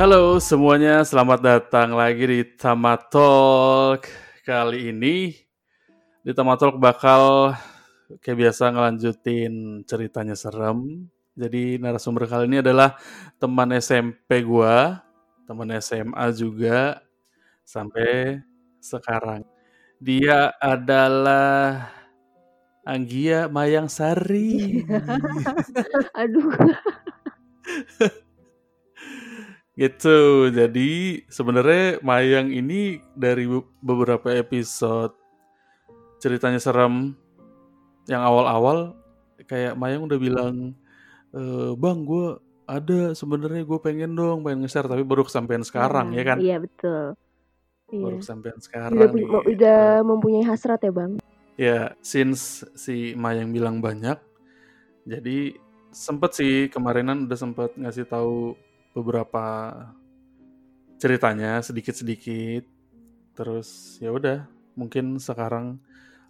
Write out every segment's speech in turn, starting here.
Halo semuanya, selamat datang lagi di Tamatalk. Kali ini di Tamatalk bakal kayak biasa ngelanjutin ceritanya serem. Jadi narasumber kali ini adalah teman SMP gua, teman SMA juga sampai sekarang. Dia adalah Anggia Mayang Sari. Aduh. Gitu. Jadi sebenarnya Mayang ini dari beberapa episode ceritanya serem yang awal-awal kayak Mayang udah bilang e, bang gue ada sebenarnya gue pengen dong pengen nge-share tapi baru kesampaian sekarang ya, ya kan iya betul baru iya. kesampaian sekarang udah, nih. udah mempunyai hasrat ya bang ya since si Mayang bilang banyak jadi sempet sih kemarinan udah sempet ngasih tahu beberapa ceritanya sedikit-sedikit. Terus ya udah, mungkin sekarang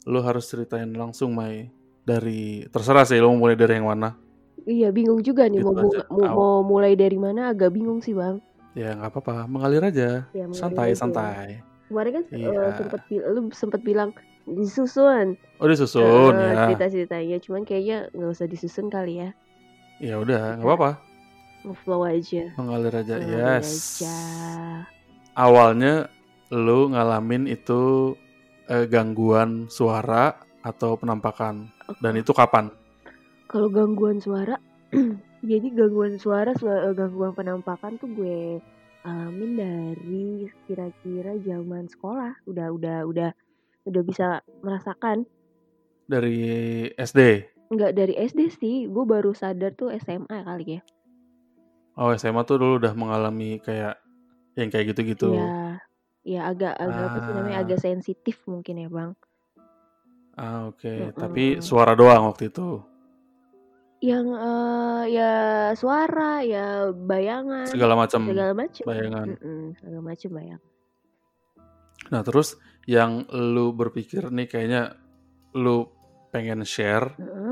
lo harus ceritain langsung Mai dari terserah sih lo mau mulai dari yang mana. Iya bingung juga nih gitu mau, mau, mau mulai dari mana agak bingung sih bang. Ya nggak apa-apa, mengalir aja, ya, santai aja. santai. Kemarin kan iya. uh, sempet lu sempet bilang disusun. Oh disusun uh, ya. Cerita ceritanya, cuman kayaknya nggak usah disusun kali ya. Ya udah, nggak apa-apa flow aja. Mengalir aja mengalir yes. aja. awalnya lu ngalamin itu eh, gangguan suara atau penampakan? Okay. dan itu kapan? Kalau gangguan suara jadi gangguan suara eh, gangguan penampakan tuh gue alamin dari kira-kira zaman sekolah. Udah udah udah udah bisa merasakan. Dari SD Enggak dari SD sih, gue baru sadar tuh SMA kali ya. Oh SMA tuh dulu udah mengalami kayak yang kayak gitu-gitu. Iya, ya agak agak apa sih namanya ah. agak sensitif mungkin ya bang. Ah oke, okay. mm -mm. tapi suara doang waktu itu. Yang uh, ya suara, ya bayangan. Segala macam. Segala macam. Bayangan. Mm -mm, segala macam bayang. Nah terus yang lu berpikir nih kayaknya lu pengen share. Mm -hmm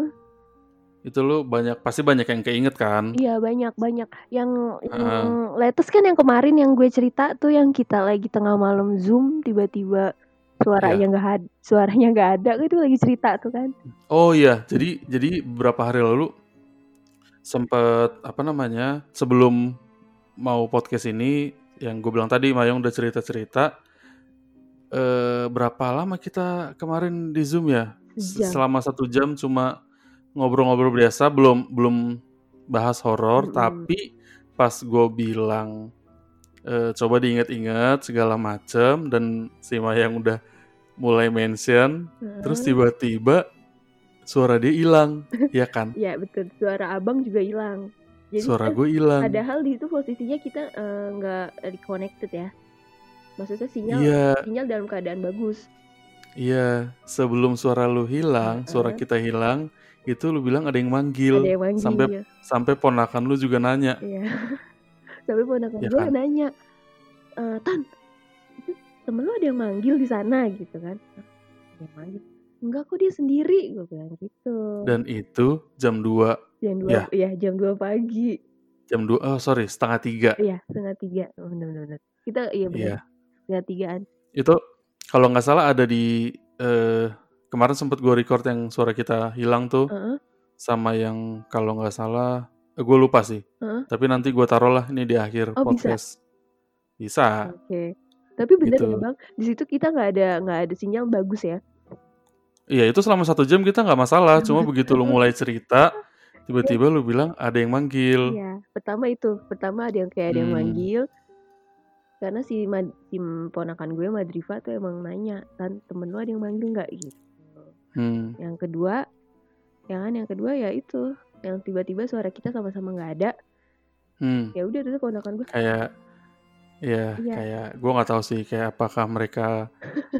itu lu banyak pasti banyak yang keinget kan? Iya banyak banyak. Yang, uh. yang latest kan yang kemarin yang gue cerita tuh yang kita lagi tengah malam zoom tiba-tiba suaranya iya. nggak yeah. ada, suaranya nggak ada itu lagi cerita tuh kan? Oh iya, jadi jadi beberapa hari lalu sempet apa namanya sebelum mau podcast ini yang gue bilang tadi Mayong udah cerita-cerita eh, berapa lama kita kemarin di zoom ya? Jam. Selama satu jam cuma ngobrol-ngobrol biasa belum belum bahas horor mm -hmm. tapi pas gue bilang e, coba diingat-ingat segala macem dan si yang udah mulai mention mm -hmm. terus tiba-tiba suara dia hilang ya kan ya betul suara abang juga hilang jadi suara kan gue hilang padahal di itu posisinya kita eh, nggak uh, reconnected ya maksudnya sinyal yeah. sinyal dalam keadaan bagus iya sebelum suara lu hilang uh -huh. suara kita hilang itu lu bilang ada yang manggil, ada yang manggil sampai ya. sampai ponakan lu juga nanya. Iya. sampai ponakan ya gue kan? nanya e, tan temen lu ada yang manggil di sana gitu kan. Ada yang manggil. Enggak kok dia sendiri gue bilang gitu. Dan itu jam 2 jam 2 ya, ya jam 2 pagi. Jam 2 oh sorry setengah tiga. Iya setengah tiga. Oh, benar benar kita iya benar iya. setengah tigaan. Itu kalau nggak salah ada di uh, kemarin sempet gue record yang suara kita hilang tuh uh -uh. sama yang kalau nggak salah eh, gue lupa sih uh -uh. tapi nanti gue taruh lah ini di akhir oh, podcast bisa, bisa. oke okay. tapi bener gitu. ya bang di situ kita nggak ada nggak ada sinyal bagus ya iya itu selama satu jam kita nggak masalah cuma begitu lu mulai cerita tiba-tiba lu bilang ada yang manggil iya pertama itu pertama ada yang kayak ada yang hmm. manggil karena si, si ponakan gue Madriva tuh emang nanya kan temen lu ada yang manggil nggak gitu Hmm. Yang kedua, yang kan yang kedua ya itu, yang tiba-tiba suara kita sama-sama nggak ada. Hmm. Ya udah itu keponakan gue. Kayak Iya, ya. kayak gue nggak tahu sih kayak apakah mereka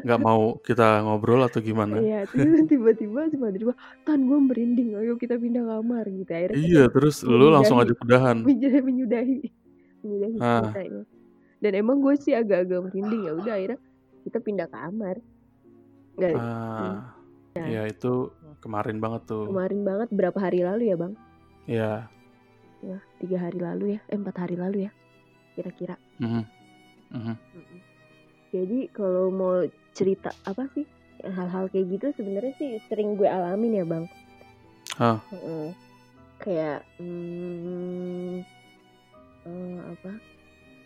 nggak mau kita ngobrol atau gimana. Iya, tiba-tiba tiba-tiba tan gue merinding, ayo kita pindah kamar gitu. Akhirnya iya, terus lu langsung aja udahan. Menyudahi, menyudahi, menyudahi ah. Dan emang gue sih agak-agak merinding ya udah akhirnya kita pindah kamar. Gak, ah. Hmm Ya itu kemarin banget tuh. Kemarin banget berapa hari lalu ya bang? Iya. Ya tiga hari lalu ya, eh, empat hari lalu ya. kira-kira. Mhm. Mhm. Mm-mm. Jadi kalau mau cerita apa sih hal-hal kayak gitu sebenarnya sih sering gue alamin ya bang. Hah. Heeh. Kayak hmm, eh, apa?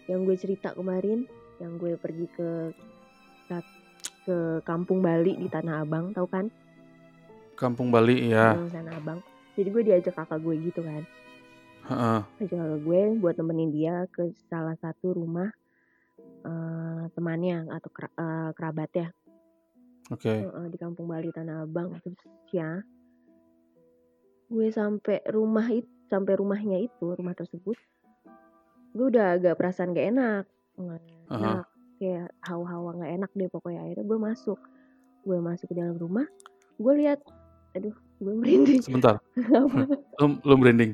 Yang gue cerita kemarin, yang gue pergi ke ke Kampung Bali di Tanah Abang, tahu kan? Kampung Bali ya. Yang Tanah Abang. Jadi gue diajak kakak gue gitu kan. Heeh. Ajak kakak gue buat nemenin dia ke salah satu rumah eh, temannya atau kera- eh, kerabatnya Oke. Heeh, di Kampung Bali Tanah Abang terus ya gue sampai rumah itu sampai rumahnya itu rumah tersebut gue udah agak perasaan gak enak nggak Aha. enak kayak hawa-hawa nggak enak deh pokoknya akhirnya gue masuk gue masuk ke dalam rumah gue lihat aduh gue merinding Sebentar. Lu, lu merinding.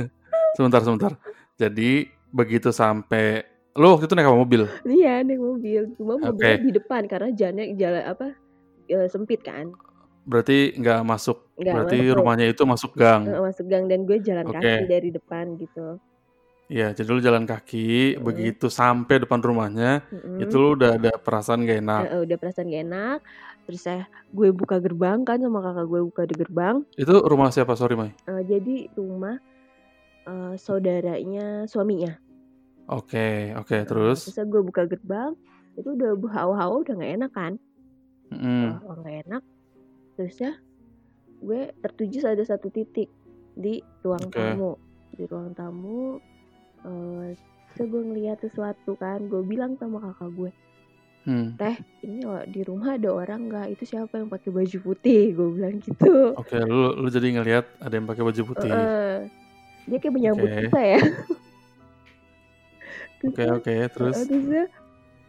sebentar, sebentar. Jadi begitu sampai lu waktu itu naik apa mobil? iya naik mobil cuma mobilnya Oke. di depan karena jalannya jalan apa eh, sempit kan Berarti nggak masuk. nggak Berarti masuk rumahnya itu masuk gang. masuk gang dan gue jalan Oke. kaki dari depan gitu Iya, jadi lu jalan kaki, Heeh. begitu sampai depan rumahnya, Mm-mm. itu lu udah ada perasaan gak enak. Eh, udah perasaan gak enak terus saya gue buka gerbang kan sama kakak gue buka di gerbang Itu rumah siapa? Sorry, Mai. Eh, jadi rumah eh, saudaranya suaminya Oke, oke, Eh, terus? terus gue buka gerbang itu udah hawa-hawa udah nggak enak kan Mm, Wah, nggak enak terus ya gue tertuju ada satu titik di ruang Oke. tamu di ruang tamu eh terus gue ngeliat sesuatu kan gue bilang sama kakak gue hmm. teh ini wa- di rumah ada orang nggak itu siapa yang pakai baju putih gue bilang gitu Oke, lu lu jadi ngelihat ada yang pakai baju putih. Heeh. dia kayak menyambut Oke. kita ya Terus Oke, dia- oke, terus? Heeh, terus dia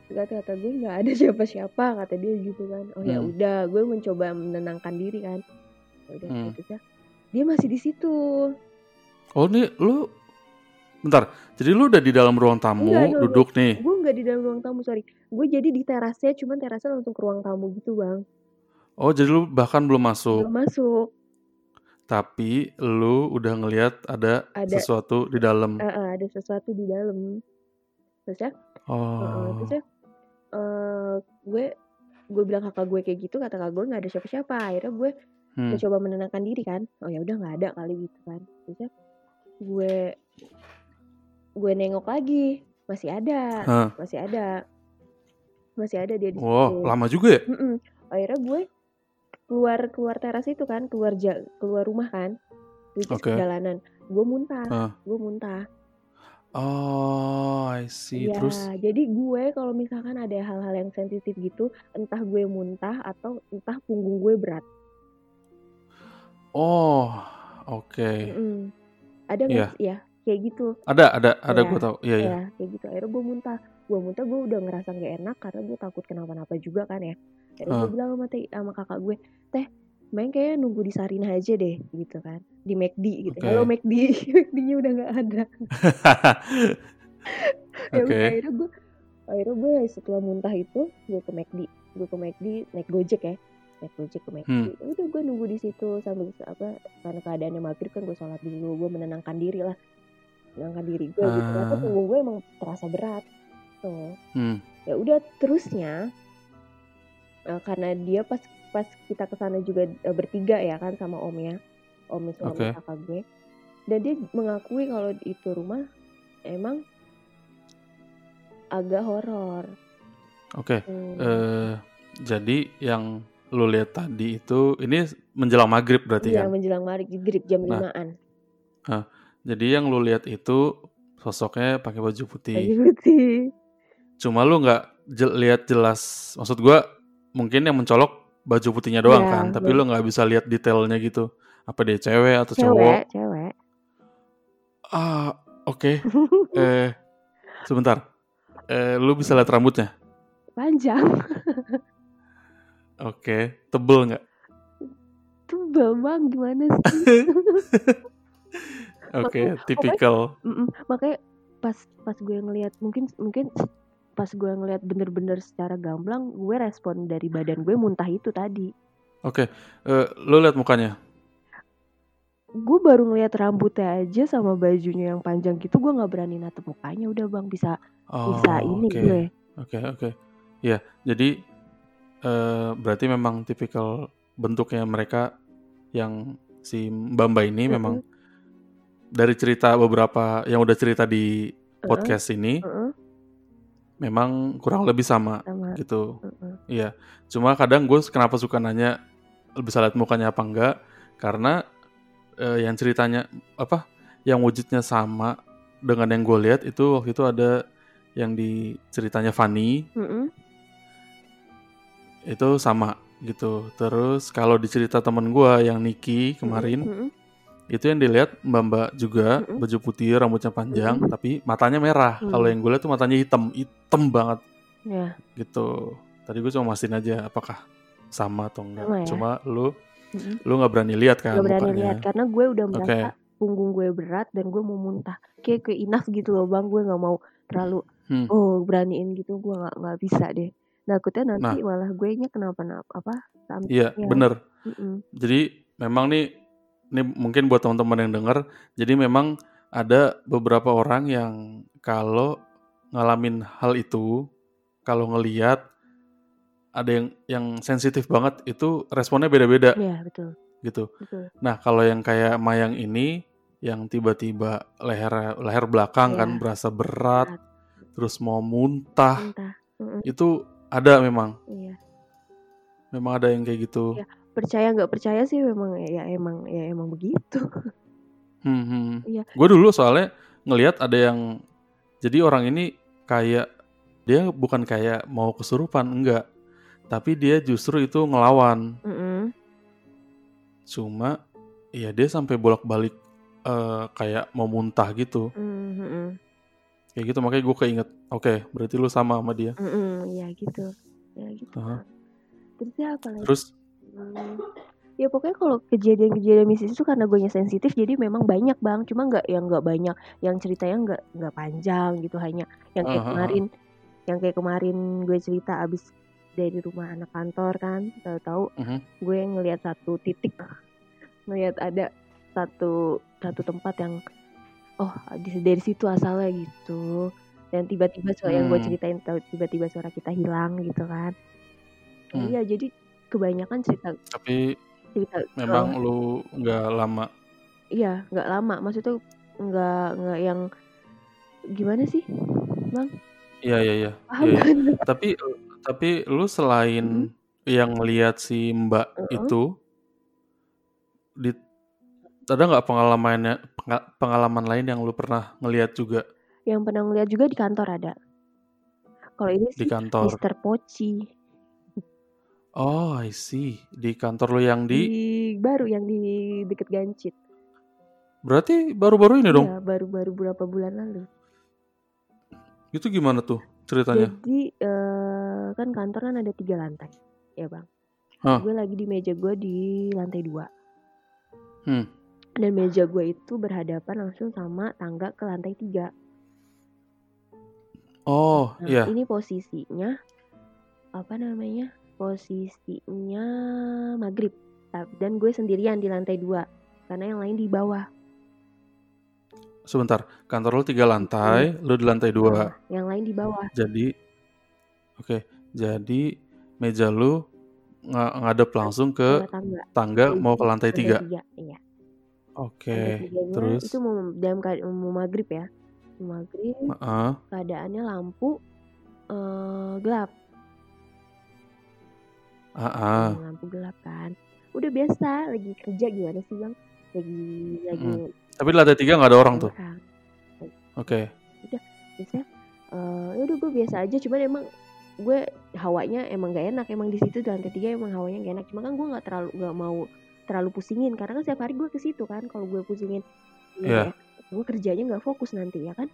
kata kata gue nggak ada siapa-siapa kata dia gitu kan oh ya Hmm. udah gue mencoba menenangkan diri kan Ya udah Hmm. ya dia masih di situ Oh, nih lu Bentar. Jadi lu udah di dalam ruang tamu, Enggak, enggak, duduk nih. gue nggak di dalam ruang tamu sorry gue jadi di terasnya cuman terasnya langsung ke ruang tamu gitu bang Oh, jadi lu bahkan belum masuk, belum masuk tapi lu udah ngelihat ada Ada. sesuatu di dalam. Eh, eh, ada sesuatu di dalam terus ya Oh. terus ya eh, gue gue bilang kakak gue kayak gitu kata kakak gue nggak ada siapa-siapa akhirnya gue Hmm. mencoba menenangkan diri kan oh ya udah nggak ada kali gitu kan terus ya gue gue nengok lagi masih ada Hah. masih ada masih ada dia di Wow, situ lama juga ya? Mm-mm. akhirnya gue keluar keluar teras itu kan keluar ja- keluar rumah kan which is Oke. jalanan gue muntah Hah. gue muntah Oh, I see. Ya, Terus? jadi gue kalau misalkan ada hal-hal yang sensitif gitu, entah gue muntah atau entah punggung gue berat. Oh, oke. Mm-mm. Ada nggak sih? Ya, kayak gitu. Ada, ada, ada Iya, gue tahu. Iya, iya. Ya, kayak gitu. Akhirnya gue muntah. Gue muntah, gue udah ngerasa gak enak karena gue takut kenapa-napa juga kan ya. Akhirnya gue Ah. bilang sama, te- sama kakak gue, teh, main kayaknya nunggu di Sarina aja deh, gitu kan. Di McD gitu. Oke. Halo McD, McD-nya udah nggak ada. Ya Oke. udah, akhirnya gue, akhirnya gue setelah muntah itu, gue ke McD. Gue ke McD, naik Gojek ya. Naik Gojek ke McD. Hmm. Ya Udah gue nunggu di situ sambil apa karena keadaannya maghrib kan gue sholat dulu, gue menenangkan diri lah. Menenangkan diri gue gitu. Ternyata Ah. punggung gue emang terasa berat. Tuh. Hmm. Ya udah terusnya eh, karena dia pas pas kita ke sana juga eh, bertiga ya kan sama omnya, om suami Oke. kakak gue. Dan dia mengakui kalau itu rumah emang agak horor. Oke. Hmm. Eh, jadi yang lu lihat tadi itu ini menjelang maghrib berarti Iya kan? menjelang maghrib jam Nah, limaan. Jadi yang lu lihat itu sosoknya pakai baju putih. Baju putih. Cuma lu nggak jel- lihat jelas. Maksud gua mungkin yang mencolok baju putihnya doang Iya, kan, tapi baju- lu nggak bisa lihat detailnya gitu. Apa dia cewek atau cowok? Cewek, cewek. Ah, oke. eh, sebentar. Eh, lu bisa lihat rambutnya? Panjang. Oke, tebel nggak? Tuh bang gimana sih? Oke, Makanya- tipikal. Mm-mm. Makanya pas pas gue ngelihat mungkin mungkin pas gue ngelihat bener-bener secara gamblang gue respon dari badan gue muntah itu tadi Oke, eh, lu lihat mukanya. gue baru ngeliat rambutnya aja sama bajunya yang panjang gitu gue nggak berani natap mukanya udah bang bisa Oh, bisa ini gue Oke, oke. Ya, jadi eh, berarti memang tipikal bentuknya mereka yang si Mbak ini memang dari cerita beberapa yang udah cerita di podcast ini Heeh, memang kurang lebih sama sama gitu. heeh. Iya. Cuma kadang gue kenapa suka nanya bisa lihat mukanya apa enggak? Karena eh, yang ceritanya apa? Yang wujudnya sama dengan yang gue lihat itu waktu itu ada yang di ceritanya Fanny Mm-mm. itu sama gitu. Terus kalau di cerita temen gue yang Niki kemarin Mm-mm. Itu yang dilihat mbak-mbak juga Mm-mm. baju putih rambutnya panjang tapi matanya merah. Hmm. Kalau yang gue lihat tuh matanya hitam, hitam banget ya gitu. Tadi gue cuma mastiin aja apakah sama atau enggak. Sama ya? Cuma lu Mm-mm. lu nggak berani lihat kan Gak berani lihat karena gue udah merasa punggung gue berat dan gue mau muntah kayak kayak enough gitu loh bang gue nggak mau terlalu Hmm. oh beraniin gitu gue nggak nggak bisa deh takutnya nanti Nah. malah gue nya kenapa-napa apa sampai Iya, bener. Mm-mm. Jadi memang nih, ini mungkin buat teman-teman yang dengar, jadi memang ada beberapa orang yang kalau ngalamin hal itu, kalau ngeliat ada yang yang sensitif banget, itu responnya beda-beda Iya betul gitu. betul Nah kalau yang kayak Mayang ini, yang tiba-tiba leher leher belakang Iya. kan berasa berat, Berat. terus mau muntah, muntah Mm-mm. itu ada memang, iya memang ada yang kayak gitu. Iya. Percaya nggak percaya sih memang ya emang ya emang begitu Hmm, hmm. Iya. Gue dulu soalnya ngelihat ada yang jadi orang ini kayak dia bukan kayak mau kesurupan enggak, tapi dia justru itu ngelawan. Mm-mm. Cuma ya dia sampai bolak-balik eh, kayak mau muntah gitu. Mm-mm. Kayak gitu makanya gue keinget, oke berarti lu sama sama dia. Mm-mm. ya gitu ya gitu Aha. terus ya apa lagi Terus Hmm, ya pokoknya kalau kejadian-kejadian mistis itu karena gue sensitif jadi memang banyak bang cuma nggak yang nggak banyak yang ceritanya nggak nggak panjang gitu hanya yang kayak ah, ah. kemarin yang kayak kemarin gue cerita abis dari rumah anak kantor kan tahu-tahu Mhm. gue ngelihat satu titik ngelihat ada satu satu tempat yang oh dari situ asalnya gitu dan tiba-tiba suara yang gue Hmm. ceritain tiba-tiba suara kita hilang gitu kan Hmm. iya jadi kebanyakan cerita tapi cerita memang lu nggak lama. iya nggak lama maksudnya nggak nggak yang gimana sih bang Iya iya iya. iya. kan Tapi tapi lu selain yang ngelihat si Mbak Heeh. itu di ada nggak pengalamannya penga- pengalaman lain yang lu pernah ngelihat juga yang pernah ngeliat juga di kantor ada kalau ini di sih kantor? Mister Poci Oh, I see. Di kantor lu yang di di baru yang di deket Gancit berarti baru-baru ini dong. iya baru-baru beberapa bulan lalu Itu gimana tuh ceritanya? jadi eh, kan kantor kan ada tiga lantai ya bang Hah. gue lagi di meja gue di lantai dua Hmm. dan meja gue itu berhadapan langsung sama tangga ke lantai tiga Oh, Nah, iya. ini posisinya apa namanya? Posisinya maghrib. Dan gue sendirian di lantai dua karena yang lain di bawah. Sebentar. Kantor lu tiga lantai, lu di lantai dua. Yang lain di bawah. Jadi Oke, jadi meja lu nga- ngadep langsung ke tangga. tangga mau ke lantai tiga. Iya. Oke, tiganya terus? itu mau dalam mau maghrib ya. Maghrib Heeh. keadaannya lampu eh, gelap. Ah. Lampu gelap kan. Udah biasa lagi kerja gimana sih bang? Lagi lagi Tapi di lantai tiga nggak ada orang tuh. Oke. biasanya eh ya udah gue biasa aja cuman emang gue hawanya emang gak enak emang di situ di lantai tiga emang hawanya gak enak cuma kan gue nggak terlalu nggak mau terlalu pusingin karena kan setiap hari gue ke situ kan kalau gue pusingin Iya. ya, gue kerjanya nggak fokus nanti ya kan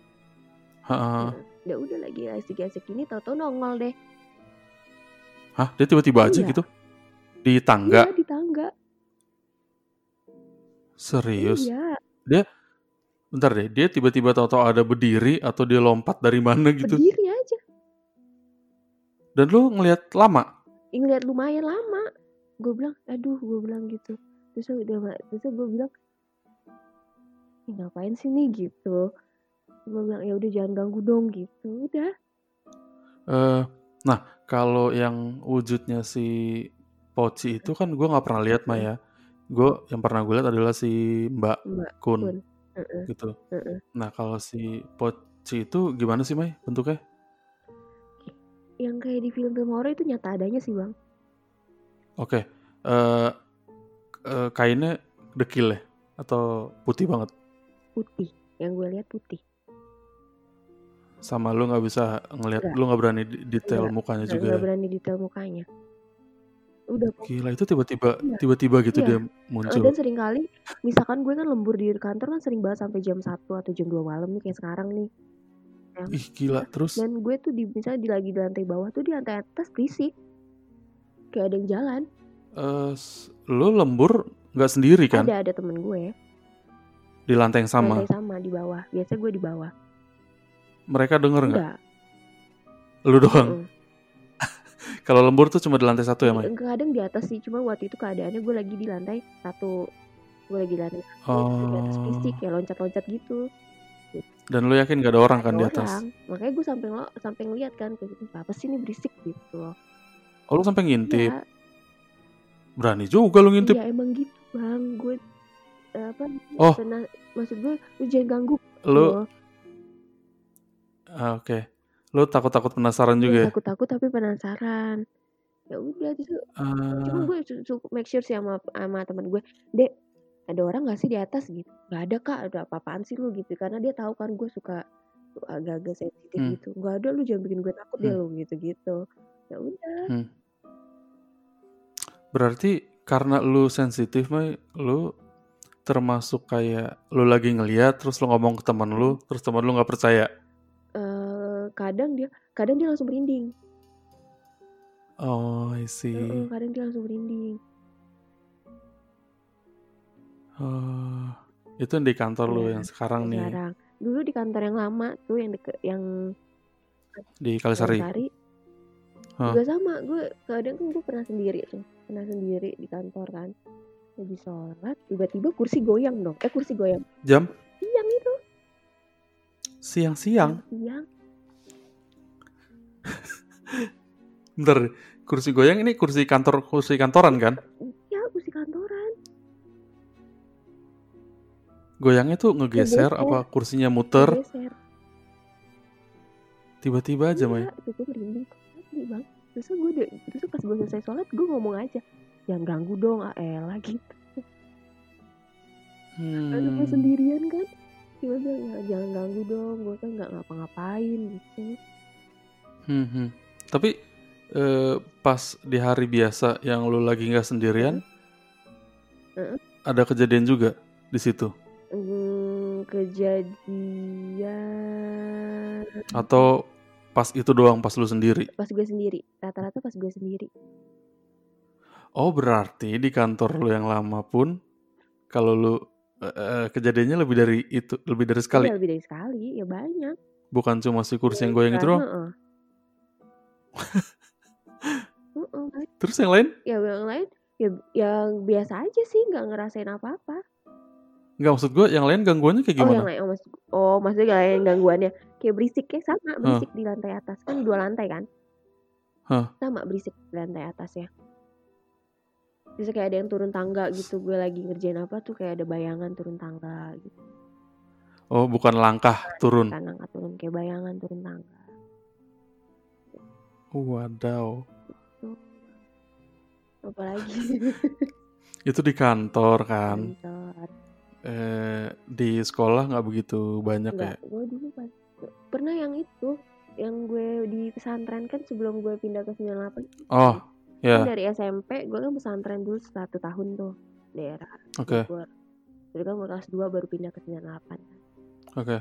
Heeh. ya udah lagi asik-asik ini tau-tau nongol deh Hah, dia tiba-tiba aja Iya. gitu? Di tangga? Iya, di tangga Serius? iya Bentar deh, dia tiba-tiba tahu-tahu ada berdiri atau dia lompat dari mana gitu. berdiri aja Dan lu ngelihat lama? ngeliat lumayan lama gue bilang aduh gue bilang gitu terus udah terus gue bilang "Ih, ngapain sih nih gitu gue bilang ya udah jangan ganggu dong gitu udah Eh, nah kalau yang wujudnya si Poci itu kan gue nggak pernah lihat mah ya. Gue yang pernah gue lihat adalah si Mbak mbak Kun Kun Heeh, gitu. heeh. Nah kalau si Poci itu gimana sih Mai bentuknya? yang kayak di film-film horor itu nyata adanya sih bang Oke, eh eh, kainnya dekil ya atau putih banget? putih yang gue lihat putih Sama lu nggak bisa ngelihat, lu nggak berani detail Nggak, mukanya nggak juga. nggak ya? berani detail mukanya udah Gila itu tiba-tiba Iya. tiba-tiba gitu Iya. dia Eh, muncul. dan sering kali misalkan gue kan lembur di kantor kan sering banget sampai jam 1 atau jam 2 malam nih kayak sekarang nih Ih gila terus dan gue tuh di misalnya di lagi di lantai bawah tuh di lantai atas berisik kayak ada yang jalan eh, s- lu lembur nggak sendiri kan ada ada temen gue di lantai yang sama. lantai sama di bawah biasa gue di bawah Mereka denger nggak? Lu doang. Kalau lembur tuh cuma di lantai satu ya, Mai? kadang di atas sih cuma waktu itu keadaannya gue lagi di lantai satu gue lagi di lantai satu di atas Oh. berisik kayak loncat-loncat gitu Dan lu yakin gak ada orang kan Ada di atas? orang. makanya gue sampai lo sampai ngeliat kan kayak gitu apa sih ini berisik gitu loh Oh, lu sampai ngintip. ya, Berani juga lu ngintip. ya emang gitu bang gue eh, apa Oh. pernah maksud gue lu jangan ganggu Lu loh. Ah, oke. Lu takut-takut penasaran juga ya? takut-takut tapi penasaran. Ya udah terus cuma Ah, gue su- make sure sih sama sama teman gue dek ada orang gak sih di atas? Gitu. Nggak ada kak. Ada apa-apaan sih lu? Gitu. Karena dia tahu kan gue suka agak-agak sensitif Hmm. gitu. Nggak ada lu jangan bikin gue takut deh Hmm. lu. Gitu gitu ya udah. Berarti karena lu sensitif, Mai, lu termasuk kayak lu lagi ngeliat terus lu ngomong ke teman lu, terus teman lu nggak percaya. Eh kadang dia kadang dia langsung merinding. Oh, I see. Heeh, kadang dia langsung merinding. Oh, itu di kantor lu Iya, yang sekarang nih? sekarang. Dulu di kantor yang lama tuh yang deket yang di Kalisari. Sari Hah. juga sama. Gue kadang kan gue pernah sendiri tuh. Pernah sendiri di kantor kan. Lagi sholat tiba-tiba kursi goyang dong. Eh kursi goyang. Jam siang-siang. siang Bentar, kursi goyang ini kursi kantor kursi kantoran kan? ya kursi kantoran Goyangnya tuh ngegeser Ngegeser. apa kursinya muter tiba-tiba aja. Iya, itu gue merinding bang terus gue terus pas gue selesai sholat gue ngomong aja jangan ganggu dong ah elah gitu Hmm. Aduh sendirian kan Gue bilang "Ya, jangan ganggu dong gue kan nggak ngapa-ngapain gitu Hmm, hmm. Tapi eh, pas di hari biasa yang lu lagi nggak sendirian, Heeh. ada kejadian juga di situ. Hmm, kejadian Atau pas itu doang pas lu sendiri. pas gue sendiri rata-rata pas gue sendiri Oh berarti di kantor lu yang lama pun kalau lu eh, eh, kejadiannya lebih dari itu, lebih dari sekali. Iya, lebih dari sekali ya banyak Bukan cuma si kursi yang goyang itu doang. Heeh, banyak. Terus yang lain? ya yang lain ya yang biasa aja sih nggak ngerasain apa-apa Nggak maksud gue, yang lain gangguannya kayak oh yang gimana? lain oh, maksud, oh maksudnya yang lain gangguannya kayak berisik kayak sama berisik di lantai atas kan dua lantai kan Hah. sama berisik di lantai atas ya bisa kayak ada yang turun tangga gitu gue lagi ngerjain apa tuh kayak ada bayangan turun tangga gitu Oh bukan langkah turun. kan angkat turun kayak bayangan turun tangga Wadaw. apalagi Itu di kantor kan. kantor Eh, di sekolah nggak begitu banyak ya? enggak gue dulu pas pernah yang itu yang gue di pesantren kan sebelum gue pindah ke 98 Oh, kan ya, dari SMP gue kan pesantren dulu satu tahun tuh daerah oke, Bogor jadi kan gue kelas 2 baru pindah ke 98 oke.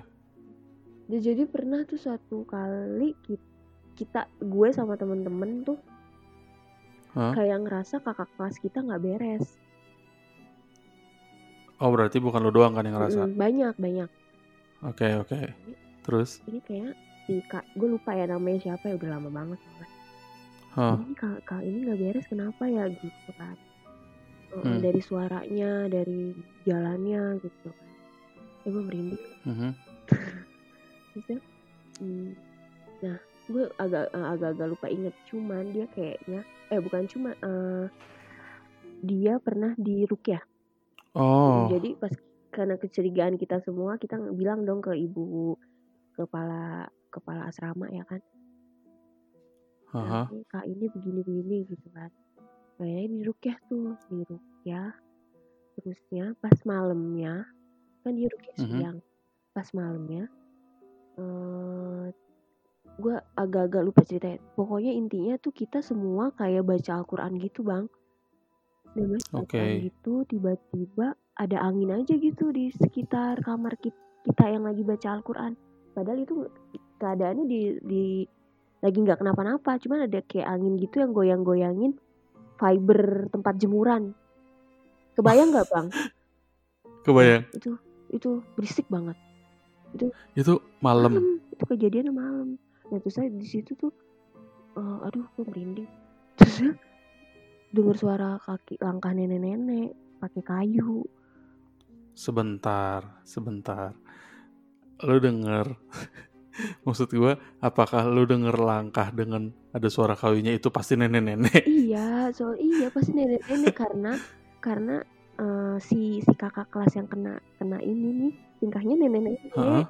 Ya, jadi pernah tuh suatu kali kita, kita gue sama temen-temen tuh Hah? kayak ngerasa kakak kelas kita nggak beres Oh berarti bukan lu doang kan yang ngerasa? Mm, banyak banyak Oke, oke. Terus? ini kayak si kak gue lupa ya namanya siapa ya udah lama banget ini kak, kak ini nggak beres kenapa ya gitu kan Eh, Hmm. dari suaranya dari jalannya gitu kan ya gue merinding mmm, nah gue agak eee, agak-agak lupa inget cuman dia kayaknya eh bukan cuma, eee, dia pernah diruqyah. Mhm, Oh. jadi pas karena kecurigaan kita semua kita bilang dong ke ibu kepala kepala asrama ya kan. "Ini Kak ini begini-begini," gitu kan. Akhirnya diruqyah tuh, diruqyah, terusnya pas malemnya kan dia ruqyah Mhm. siang, pas malemnya, eee, gue agak-agak lupa ceritanya, pokoknya intinya tuh kita semua kayak baca Al-Quran gitu Bang. Udah baca Al-Quran Oke. gitu, tiba-tiba ada angin aja gitu di sekitar kamar kit kita yang lagi baca Al-Quran. Padahal itu keadaannya di di lagi nggak kenapa-napa, cuman ada kayak angin gitu yang goyang-goyangin fiber tempat jemuran. Kebayang nggak Bang? Nah, Kebayang. itu itu berisik banget. Itu Itu malam? malam, itu kejadiannya malam. Nah terus saya di situ tuh, eee, aduh gue merinding. Terusnya denger suara kaki langkah nenek-nenek pakai kayu. Sebentar sebentar. Lu denger maksud gue apakah lu denger langkah dengan ada suara kayunya itu pasti nenek-nenek? Iya, soal iya pasti nenek-nenek karena karena, eee, si si kakak kelas yang kena kena ini nih tingkahnya nenek-nenek. Heeh.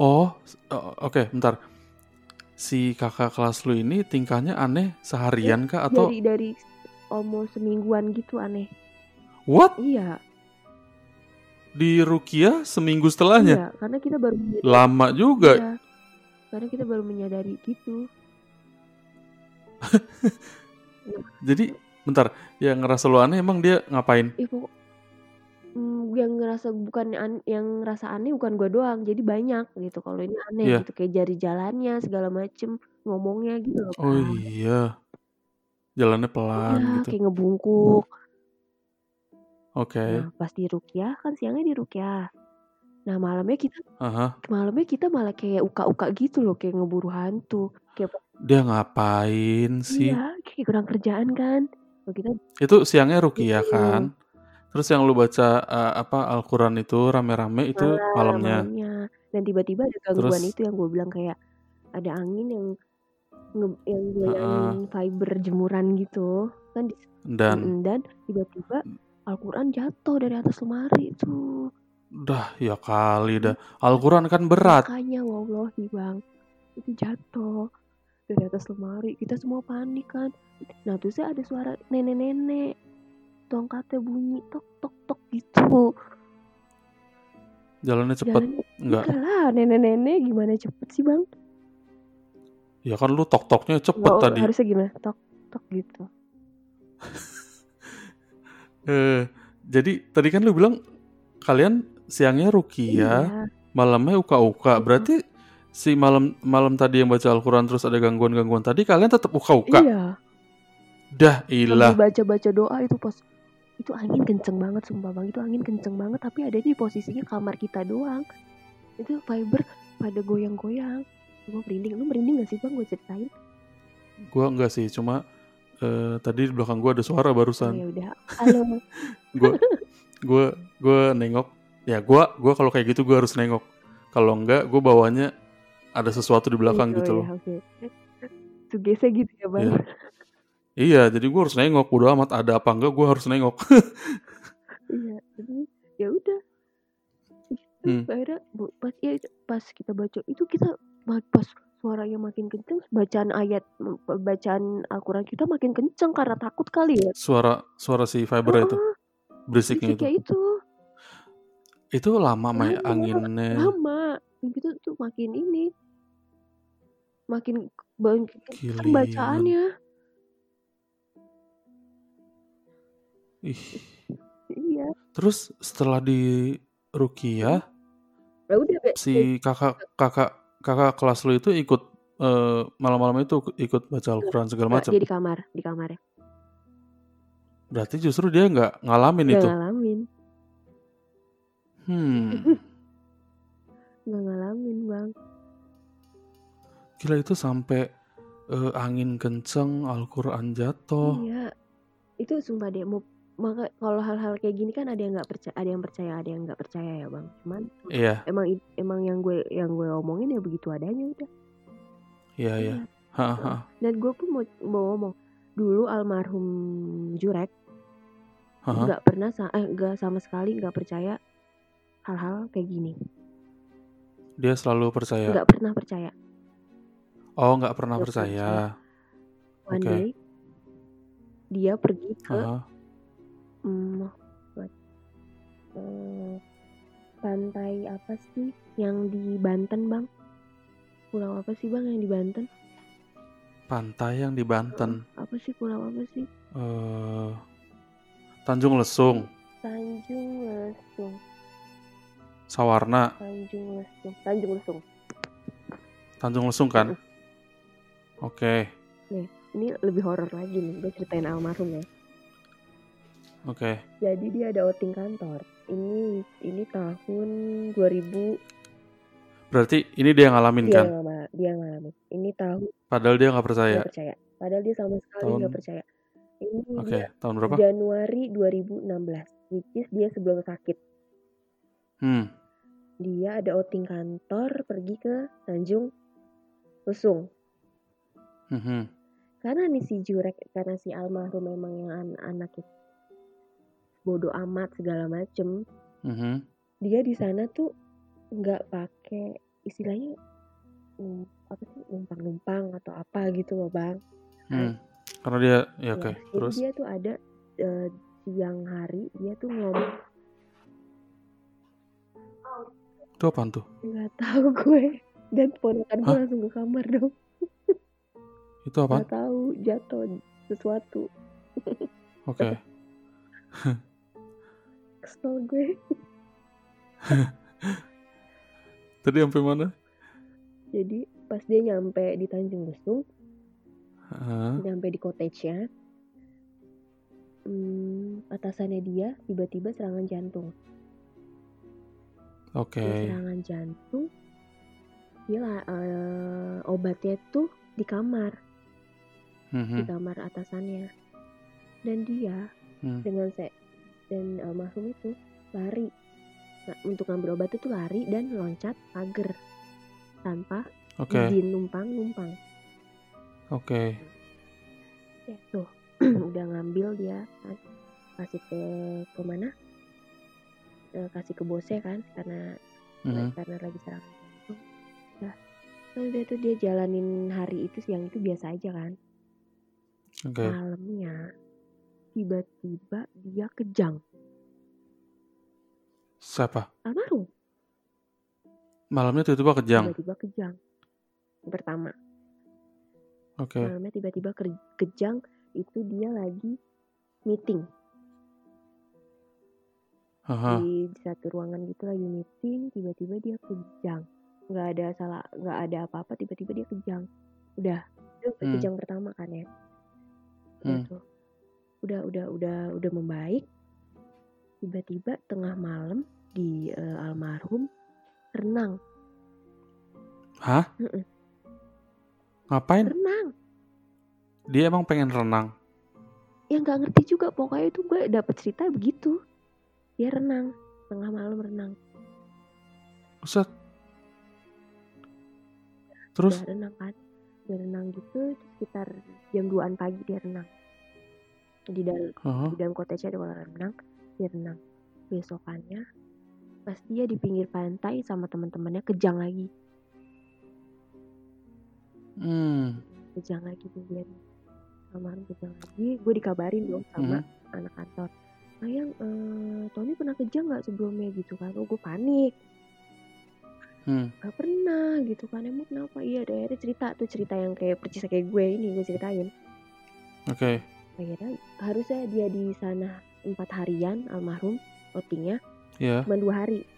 Oh, oke bentar. Si kakak kelas lu ini tingkahnya aneh Eh, seharian kah atau dari dari almost semingguan gitu aneh. What? Iya. Diruqyah seminggu setelahnya? Iya, karena kita baru menyadari Lama juga. iya, karena kita baru menyadari gitu. Jadi bentar, yang ngerasa lu aneh emang dia ngapain? pokok mmm, yang ngerasa bukan an yang ngerasa aneh bukan gua doang, jadi banyak gitu kalau ini aneh Iya. gitu, kayak jari jalannya segala macem, ngomongnya gitu loh, Oh Bang. iya. Jalannya pelan Iya, gitu. kayak ngebungkuk. Oke. Nah, pas diruqyah kan siangnya diruqyah. Nah, malamnya kita Ah hah. malamnya kita malah kayak uka-uka gitu loh, kayak ngeburu hantu, kayak Dia ngapain sih? Iya, kayak kurang kerjaan kan. Kita Itu siangnya ruqyah Mhm. kan? Terus yang lu baca, eee, apa, Al-Quran itu rame-rame itu Malam, malamnya? malamnya. Dan tiba-tiba ada gangguan Terus? itu yang gue bilang kayak ada angin yang nge yang goyangin fiber jemuran gitu kan di Dan? dan tiba-tiba Al-Quran jatuh dari atas lemari tuh. Dah, ya kali dah. Iya, Al-Quran kan berat. makanya wallahi Bang, itu jatuh dari atas lemari, kita semua panik kan. Nah, terusnya ada suara nenek-nenek, tongkatnya bunyi tok tok tok gitu. Jalannya cepet? Jalannya Enggak? enggak lah, nenek-nenek gimana cepet sih Bang? Ya kan lu tok-toknya cepet Oh, tadi. harusnya gimana? Tok tok gitu. Eh, jadi tadi kan lu bilang kalian siangnya ruqyah, Iya. malamnya uka-uka. Berarti si malam malam tadi yang baca Al-Quran terus ada gangguan-gangguan tadi kalian tetap uka-uka? Iya. Dah, ilah. baca-baca doa itu pas itu angin kenceng banget sumpah Bang, itu angin kenceng banget tapi ada di posisinya kamar kita doang. Itu fiber pada goyang-goyang. Gue merinding, lu merinding gak sih Bang gue ceritain? Gua enggak sih, cuma eh, tadi di belakang gua ada suara Oh barusan. ya udah. Halo. Gua gua gua nengok. Ya gua gua kalau kayak gitu gua harus nengok. Kalau enggak gua bawanya ada sesuatu di belakang Gitu gitu ya, loh. oke. Tugasnya gitu ya Bang. Iya. Iya, jadi gua harus nengok. Bodo amat ada apa enggak gua harus nengok. Iya, jadi ya udah. Gitu, Hmm. akhirnya pas ya pas kita baca itu kita pas suaranya makin kenceng bacaan ayat bacaan Al-Quran kita makin kenceng karena takut kali ya. Suara suara si fiber itu berisiknya itu. itu Itu lama Mai lama, anginnya. lama. Kita tuh makin ini makin kenceng Giliran. bacaannya. Ih. Iya. Terus setelah di ruqyah Ya udah si kakak kakak kakak kelas lu itu ikut eh, malam-malam itu ikut baca Al-Quran segala Nggak, macam. dia di kamar, di kamarnya. Berarti justru dia nggak ngalamin Nggak itu. ngalamin, Hmm. nggak ngalamin bang. Gila itu sampai eh, angin kenceng, Al-Quran jatuh. Iya, itu sumpah deh mau maka kalau hal-hal kayak gini kan ada yang nggak percaya ada yang percaya ada yang nggak percaya ya bang cuman Iya, emang emang yang gue yang gue omongin ya begitu adanya udah iya, iya. Iya. Ha. dan gue pun mau, mau ngomong dulu almarhum Jurek nggak pernah sa- eh nggak sama sekali nggak percaya hal-hal kayak gini Dia selalu percaya. nggak pernah percaya Oh, nggak pernah Nggak pernah percaya. one Oke. day dia pergi ke Ha, what? Eh, pantai apa sih yang di Banten bang? Pulau apa sih bang yang di Banten? Pantai yang di Banten. apa sih pulau apa sih? Eh, Tanjung Lesung, Tanjung Lesung. Sawarna, Tanjung Lesung. Tanjung Lesung. Tanjung Lesung kan? Oke, ini lebih horor lagi nih gue ceritain almarhum ya oke. jadi dia ada outing kantor ini ini tahun 2000 Berarti ini dia yang ngalamin dia kan? ngalamin dia ngalamin ini tahun Padahal dia nggak percaya. nggak percaya padahal dia sama sekali Tahun- nggak percaya ini Oke, dia tahun berapa? Januari 2016 which is dia sebelum sakit Hmm, dia ada outing kantor pergi ke Tanjung Lesung mhm. karena nih si Jurek karena si almarhum memang yang an anaknya bodoh amat segala macem mhm. dia di sana tuh nggak pakai istilahnya num- apa sih numpang-numpang atau apa gitu loh bang Hmm. Karena dia, ya oke. Ya, jadi Terus, dia tuh ada eh, siang hari dia tuh ngomong itu apaan tuh? nggak tahu gue dan ponakan gue langsung ke kamar dong Itu apaan? nggak tahu jatuh sesuatu Oke. kesel gue Tadi sampai mana? jadi pas dia nyampe di Tanjung Lesung Hah? nyampe di cottage-nya hmm, atasannya dia tiba-tiba serangan jantung Oke. Dia serangan jantung dia eh, obatnya tuh di kamar di Mhm. kamar atasannya dan dia Hmm. dengan se dan almarhum itu lari. Nah, untuk ngambil obat itu lari dan loncat pagar tanpa Oke, izin numpang numpang oke. eh tuh udah ngambil dia kan. Kasih ke ke mana Eh, kasih ke bosnya kan karena Mhm. karena lagi serangan jantung nah kan udah tuh dia jalanin hari itu siang itu biasa aja kan. Oke. malamnya tiba-tiba dia kejang Siapa? almarhum Malamnya tiba-tiba kejang. tiba-tiba kejang Yang pertama Oke. malamnya tiba-tiba kejang itu dia lagi meeting Aha. di satu ruangan gitu lagi meeting tiba-tiba dia kejang nggak ada salah nggak ada apa-apa tiba-tiba dia kejang udah itu Hmm. kejang pertama kan ya udah Hmm. tuh udah udah udah udah membaik tiba-tiba tengah malam di eh, almarhum renang Hah? Ngapain? renang Dia emang pengen renang. ya nggak ngerti juga pokoknya itu gue dapet cerita begitu dia renang tengah malam renang Buset. Terus? udah renang kan dia renang gitu sekitar jam 2an pagi dia renang di dalam Aha. di dalam cottage ada kolam renang dia renang besokannya pas dia di pinggir pantai sama teman-temannya kejang lagi Hmm. kejang lagi tuh dia almarhum kejang lagi gue dikabarin dong sama Mhm. anak kantor ayang eh, Tony pernah kejang nggak sebelumnya gitu kan oh gue panik Hmm. gak pernah gitu kan emang kenapa iya ada akhirnya cerita tuh cerita yang kayak percis kayak gue ini gue ceritain Oke. Akhirnya harusnya dia di sana empat harian almarhum outingnya Ya. cuma dua hari.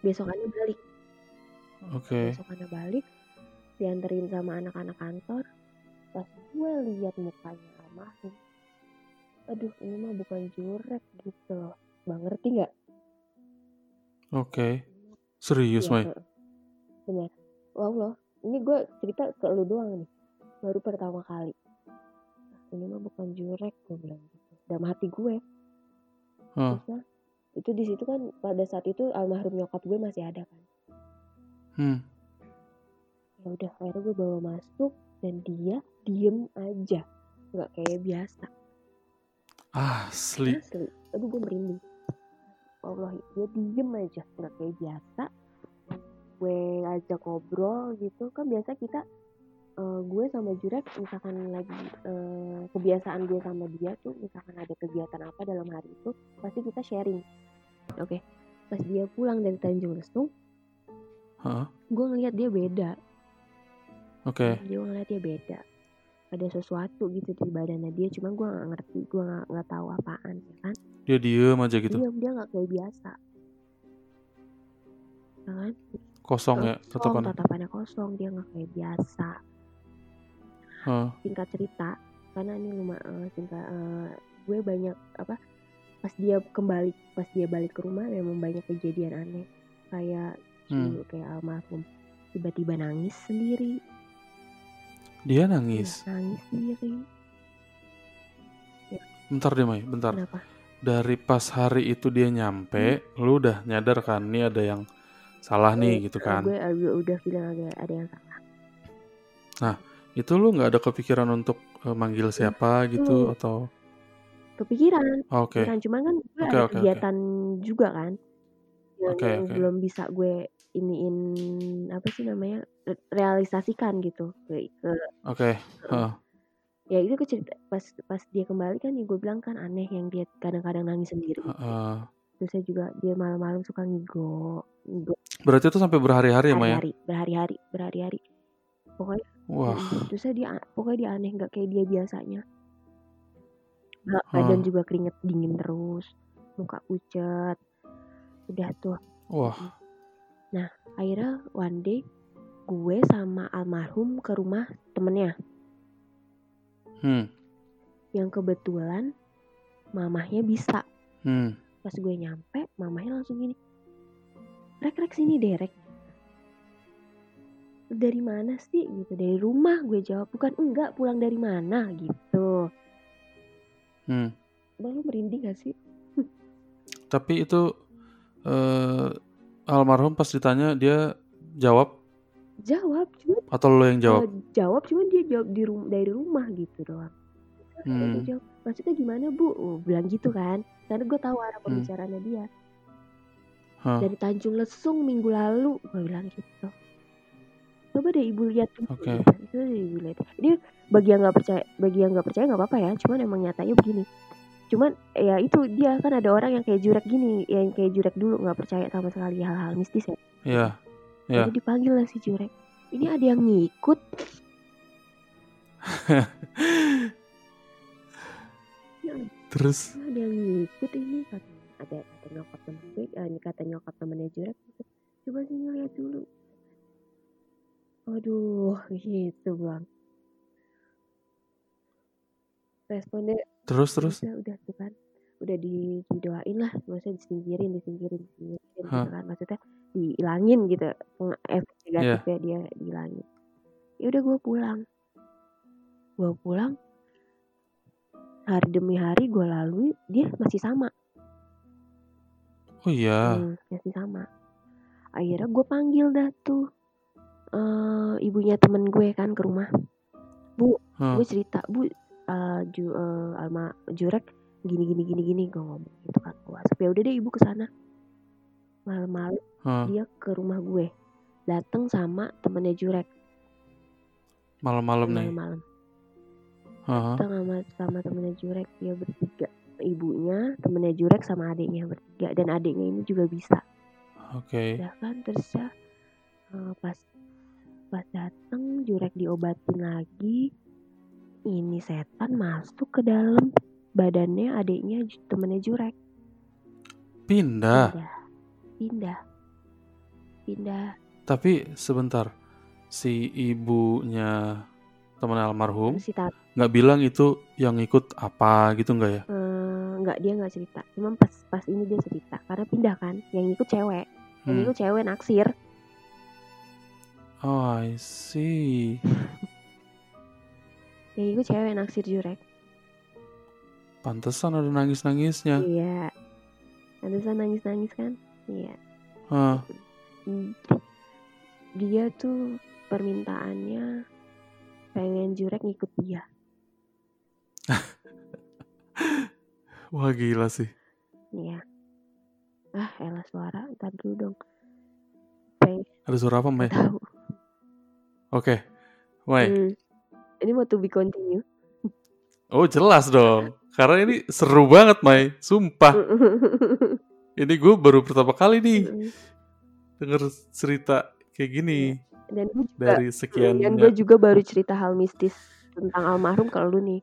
Besokannya balik. Oke. besokannya balik dianterin sama anak-anak kantor. Pas gue lihat mukanya almarhum aduh ini mah bukan jurek gitu loh. Bang ngerti nggak? Oke. Serius, Iya, Mai? bener. Wow loh ini gue cerita ke lu doang nih. Baru pertama kali. "Ah, ini mah bukan jurek gue bilang gitu. Dalam hati gue. Huh. terus lah, itu di situ kan pada saat itu almarhum nyokap gue masih ada kan. Hmm. ya udah akhirnya gue bawa masuk dan dia diem aja. Nggak kayak biasa. Asli. asli. Aduh gue merinding. Allah dia diem aja. Nggak kayak biasa. Gue ajak ngobrol gitu. Kan biasa kita eh, gue sama Jurek misalkan lagi eh, kebiasaan gue sama dia tuh misalkan ada kegiatan apa dalam hari itu pasti kita sharing oke pas dia pulang dari Tanjung Lesung Hah? gue ngeliat dia beda Oke. dia ngeliat dia beda ada sesuatu gitu di badannya dia cuma gue nggak ngerti gue nggak nggak tahu apaan ya kan Dia diem aja gitu. diam dia nggak kayak biasa ya kan Kosong ya kosong tatapannya. tatapannya kosong dia nggak kayak biasa Hah. singkat cerita karena ini lumayan singkat eh, gue banyak apa pas dia kembali pas dia balik ke rumah memang banyak kejadian aneh kayak Hmm. kayak almarhum tiba-tiba nangis sendiri Dia Iya, nangis. nangis sendiri Bentar deh, Mai. Bentar. kenapa Dari pas hari itu dia nyampe, lu udah nyadar kan nih ada yang salah nih gitu Eh, kan. gue agak udah bilang ada ada yang salah Itu lu nggak ada kepikiran untuk eh, manggil siapa gitu Hmm. atau kepikiran Oke. Kan cuman kan gue Oke, ada oke. kegiatan juga kan yang, Oke, yang oke. belum bisa gue iniin apa sih namanya re- realisasikan gitu ke, ke- Oke. Heeh. ya itu ke cerita pas pas dia kembali kan ya gue bilang kan aneh yang dia kadang-kadang nangis sendiri Heeh. terus saya juga dia malam-malam suka ngigo ngigo Berarti itu sampai berhari-hari ya, ya? hari-hari berhari-hari berhari-hari pokoknya Wah. terus saya dia pokoknya dia aneh nggak kayak dia biasanya Ba- badan juga keringet dingin terus muka pucat udah tuh Wah. akhirnya one day gue sama almarhum ke rumah temennya Hmm. yang kebetulan mamahnya bisa Hmm. pas gue nyampe mamahnya langsung gini rek rek sini deh rek dari mana sih? Gitu. Dari rumah gue jawab. Bukan enggak pulang dari mana? Gitu. Hmm. baru merinding gak sih? Tapi itu eh almarhum pas ditanya dia jawab? Jawab cuma atau lo yang jawab? jawab cuma dia jawab di rum dari rumah gitu doang. Hmm. dia jawab, maksudnya gimana bu? Oh, bilang gitu kan. Karena gue tahu arah Hmm. pembicaraannya dia. Hah. dari Tanjung Lesung minggu lalu gue bilang gitu coba deh ibu lihat Oke. gitu. itu deh ibu lihat ini bagi yang nggak percaya bagi yang nggak percaya nggak apa-apa ya cuman emang nyatanya begini cuman ya itu dia kan ada orang yang kayak jurek gini yang kayak jurek dulu nggak percaya sama sekali hal-hal mistis ya Iya. Ya. jadi dipanggil lah si jurek ini ada yang ngikut Terus ada yang ngikut ini kata ada kata nyokap temen gue eh, ini kata nyokap temennya jurek gitu. coba sini lihat dulu aduh gitu bang. Responnya terus terus. udah udah tuh kan. Udah di didoain lah maksudnya disingkirin disingkirin disingkirin gitu Hah. kan. Maksudnya dihilangin gitu efek negatifnya dia dihilangin. Ya udah gue pulang. Gue pulang hari demi hari gue lalui dia masih sama. Oh iya. Hmm, masih sama. Akhirnya gue panggil dah tuh eh ibunya temen gue kan ke rumah Hah. gue cerita bu eh, ju, eh, alma jurek gini gini gini gini gue ngomong gitu kan gue WhatsApp ya udah deh ibu ke sana malam-malam Hah. dia ke rumah gue dateng sama temennya jurek Malam-malam nih. malam-malam Hah. dateng sama sama temennya jurek dia bertiga ibunya temennya jurek sama adiknya bertiga dan adiknya ini juga bisa Oke. udah kan terus ya eh, pas pas dateng jurek diobatin lagi. Ini setan masuk ke dalam. Badannya adiknya temennya jurek. Pindah. pindah. Pindah. Pindah. Tapi sebentar. Si ibunya teman almarhum si nggak bilang itu yang ikut apa gitu nggak ya? eh, nggak dia nggak cerita. Cuma pas pas ini dia cerita. Karena pindah kan. Yang ikut cewek. Yang Hmm. ikut cewek naksir Oh, I see. yang ikut cewek naksir jurek Pantesan ada nangis-nangisnya. Iya. Pantesan nangis-nangis kan? Iya. Hah. Hmm. Dia tuh permintaannya pengen Jurek ngikut dia. Wah gila sih. Iya. Ah, elah suara. Ntar dulu dong. Pengen Ada suara apa, Mai? tahu. Oke. Mai. Hmm. Ini mau to be continue. Oh jelas dong. Karena ini seru banget, Mai. Sumpah. Ini gue baru pertama kali nih denger cerita kayak gini Dan gue juga dari sekian dan gue juga baru cerita hal mistis tentang almarhum ke lu nih.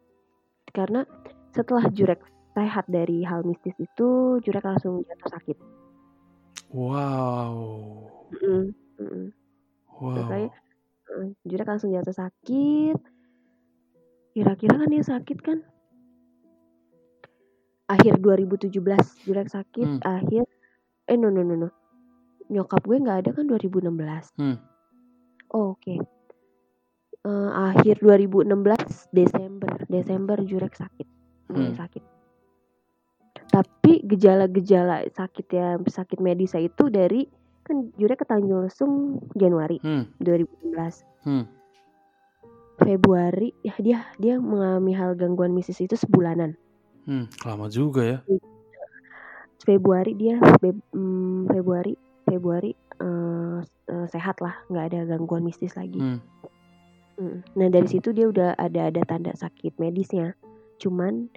Karena setelah Jurek sehat dari hal mistis itu, Jurek langsung jatuh sakit. Wow. Mm-mm, mm-mm. Wow. Eh, Jurek langsung jatuh sakit. Kira-kira kan dia sakit kan? Akhir 2017 Jurek sakit. Hmm. Akhir eh no no no no. Nyokap gue nggak ada kan 2016. Hmm. Oh, Oke. Eh, akhir 2016 Desember Desember Jurek sakit. Hmm. sakit. Tapi gejala-gejala sakit ya sakit medisnya itu dari kan Jurek ke Tanjung Lesung Januari Hmm. 2016. Hmm. Februari ya dia dia mengalami hal gangguan mistis itu sebulanan. Hmm. Lama juga ya. Februari dia Feb- mm, Februari Februari eh, eh, sehat lah nggak ada gangguan mistis lagi. Hmm. Mm. Nah dari situ dia udah ada ada tanda sakit medisnya. Cuman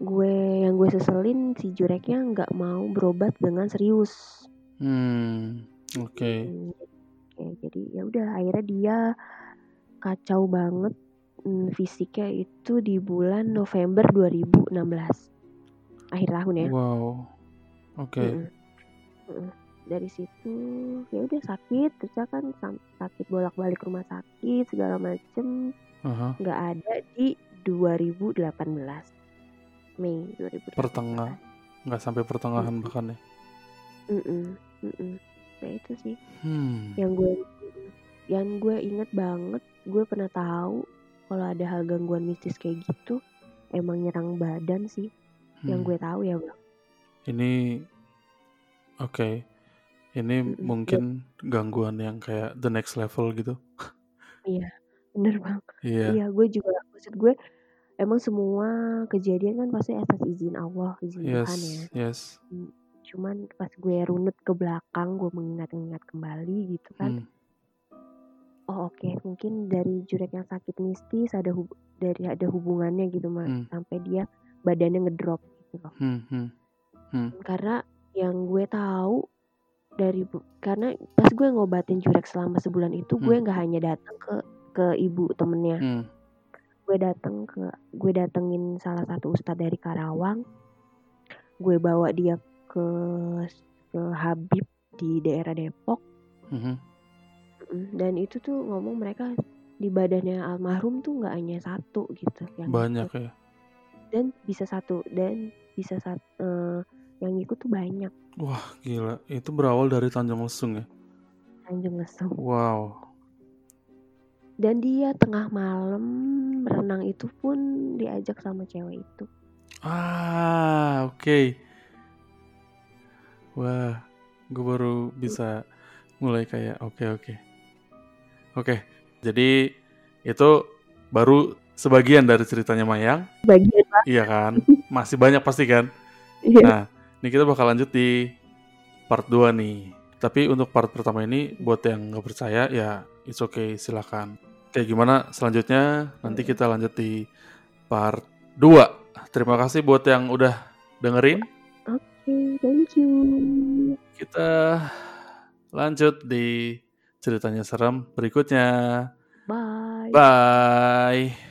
gue yang gue seselin si Jureknya nggak mau berobat dengan serius. Hmm. Oke. Hmm, oke, jadi ya udah akhirnya dia kacau banget mm, fisiknya itu di bulan November 2016 akhir tahun ya. Wow. Oke. Mm-mm. Mm-mm. Dari situ ya udah sakit terus kan sakit bolak-balik rumah sakit segala macem nggak ada di 2018 Mei 2018. Pertengah. Nggak sampai pertengahan Hmm. bahkan ya. Mm-mm. Nah itu sih Hmm. yang gue yang gue inget banget gue pernah tahu kalau ada hal gangguan mistis kayak gitu emang nyerang badan sih yang Hmm. gue tahu ya bang Ini oke. Ini Mm-mm. mungkin gangguan yang kayak the next level gitu. iya bener bang Iya. iya gue juga maksud gue emang semua kejadian kan pasti atas izin Allah izin Yes. Tuhan ya Yes. Cuman pas gue runut ke belakang gue mengingat-ingat kembali gitu kan Hmm. oh oke mungkin dari jurek yang sakit mistis ada hub- dari ada hubungannya gitu mas Hmm. sampai dia badannya ngedrop gitu loh Hmm. Hmm. karena yang gue tahu dari karena pas gue ngobatin jurek selama sebulan itu gue Hmm. nggak hanya datang ke ke ibu temennya Hmm. gue datang ke gue datengin salah satu ustadz dari Karawang gue bawa dia ke ke Habib di daerah Depok Mhm. Mm, dan itu tuh ngomong mereka di badannya almarhum tuh nggak hanya satu gitu yang Banyak ikut. ya. dan bisa satu dan bisa satu yang ikut tuh banyak Wah, gila. Itu berawal dari Tanjung Lesung ya. Tanjung Lesung Wow. dan dia tengah malam renang itu pun diajak sama cewek itu Ah, oke. Wah, gue baru bisa mulai kayak oke oke. Oke, jadi itu baru sebagian dari ceritanya Mayang, bagian iya kan? Masih banyak pasti kan? Iya. Nah, ini kita bakal lanjut di part 2 nih. Tapi untuk part pertama ini, buat yang nggak percaya, ya it's okay, silakan. Kayak gimana selanjutnya, nanti kita lanjut di part 2. Terima kasih buat yang udah dengerin. Oke thank you Kita lanjut di ceritanya serem berikutnya. bye Bye.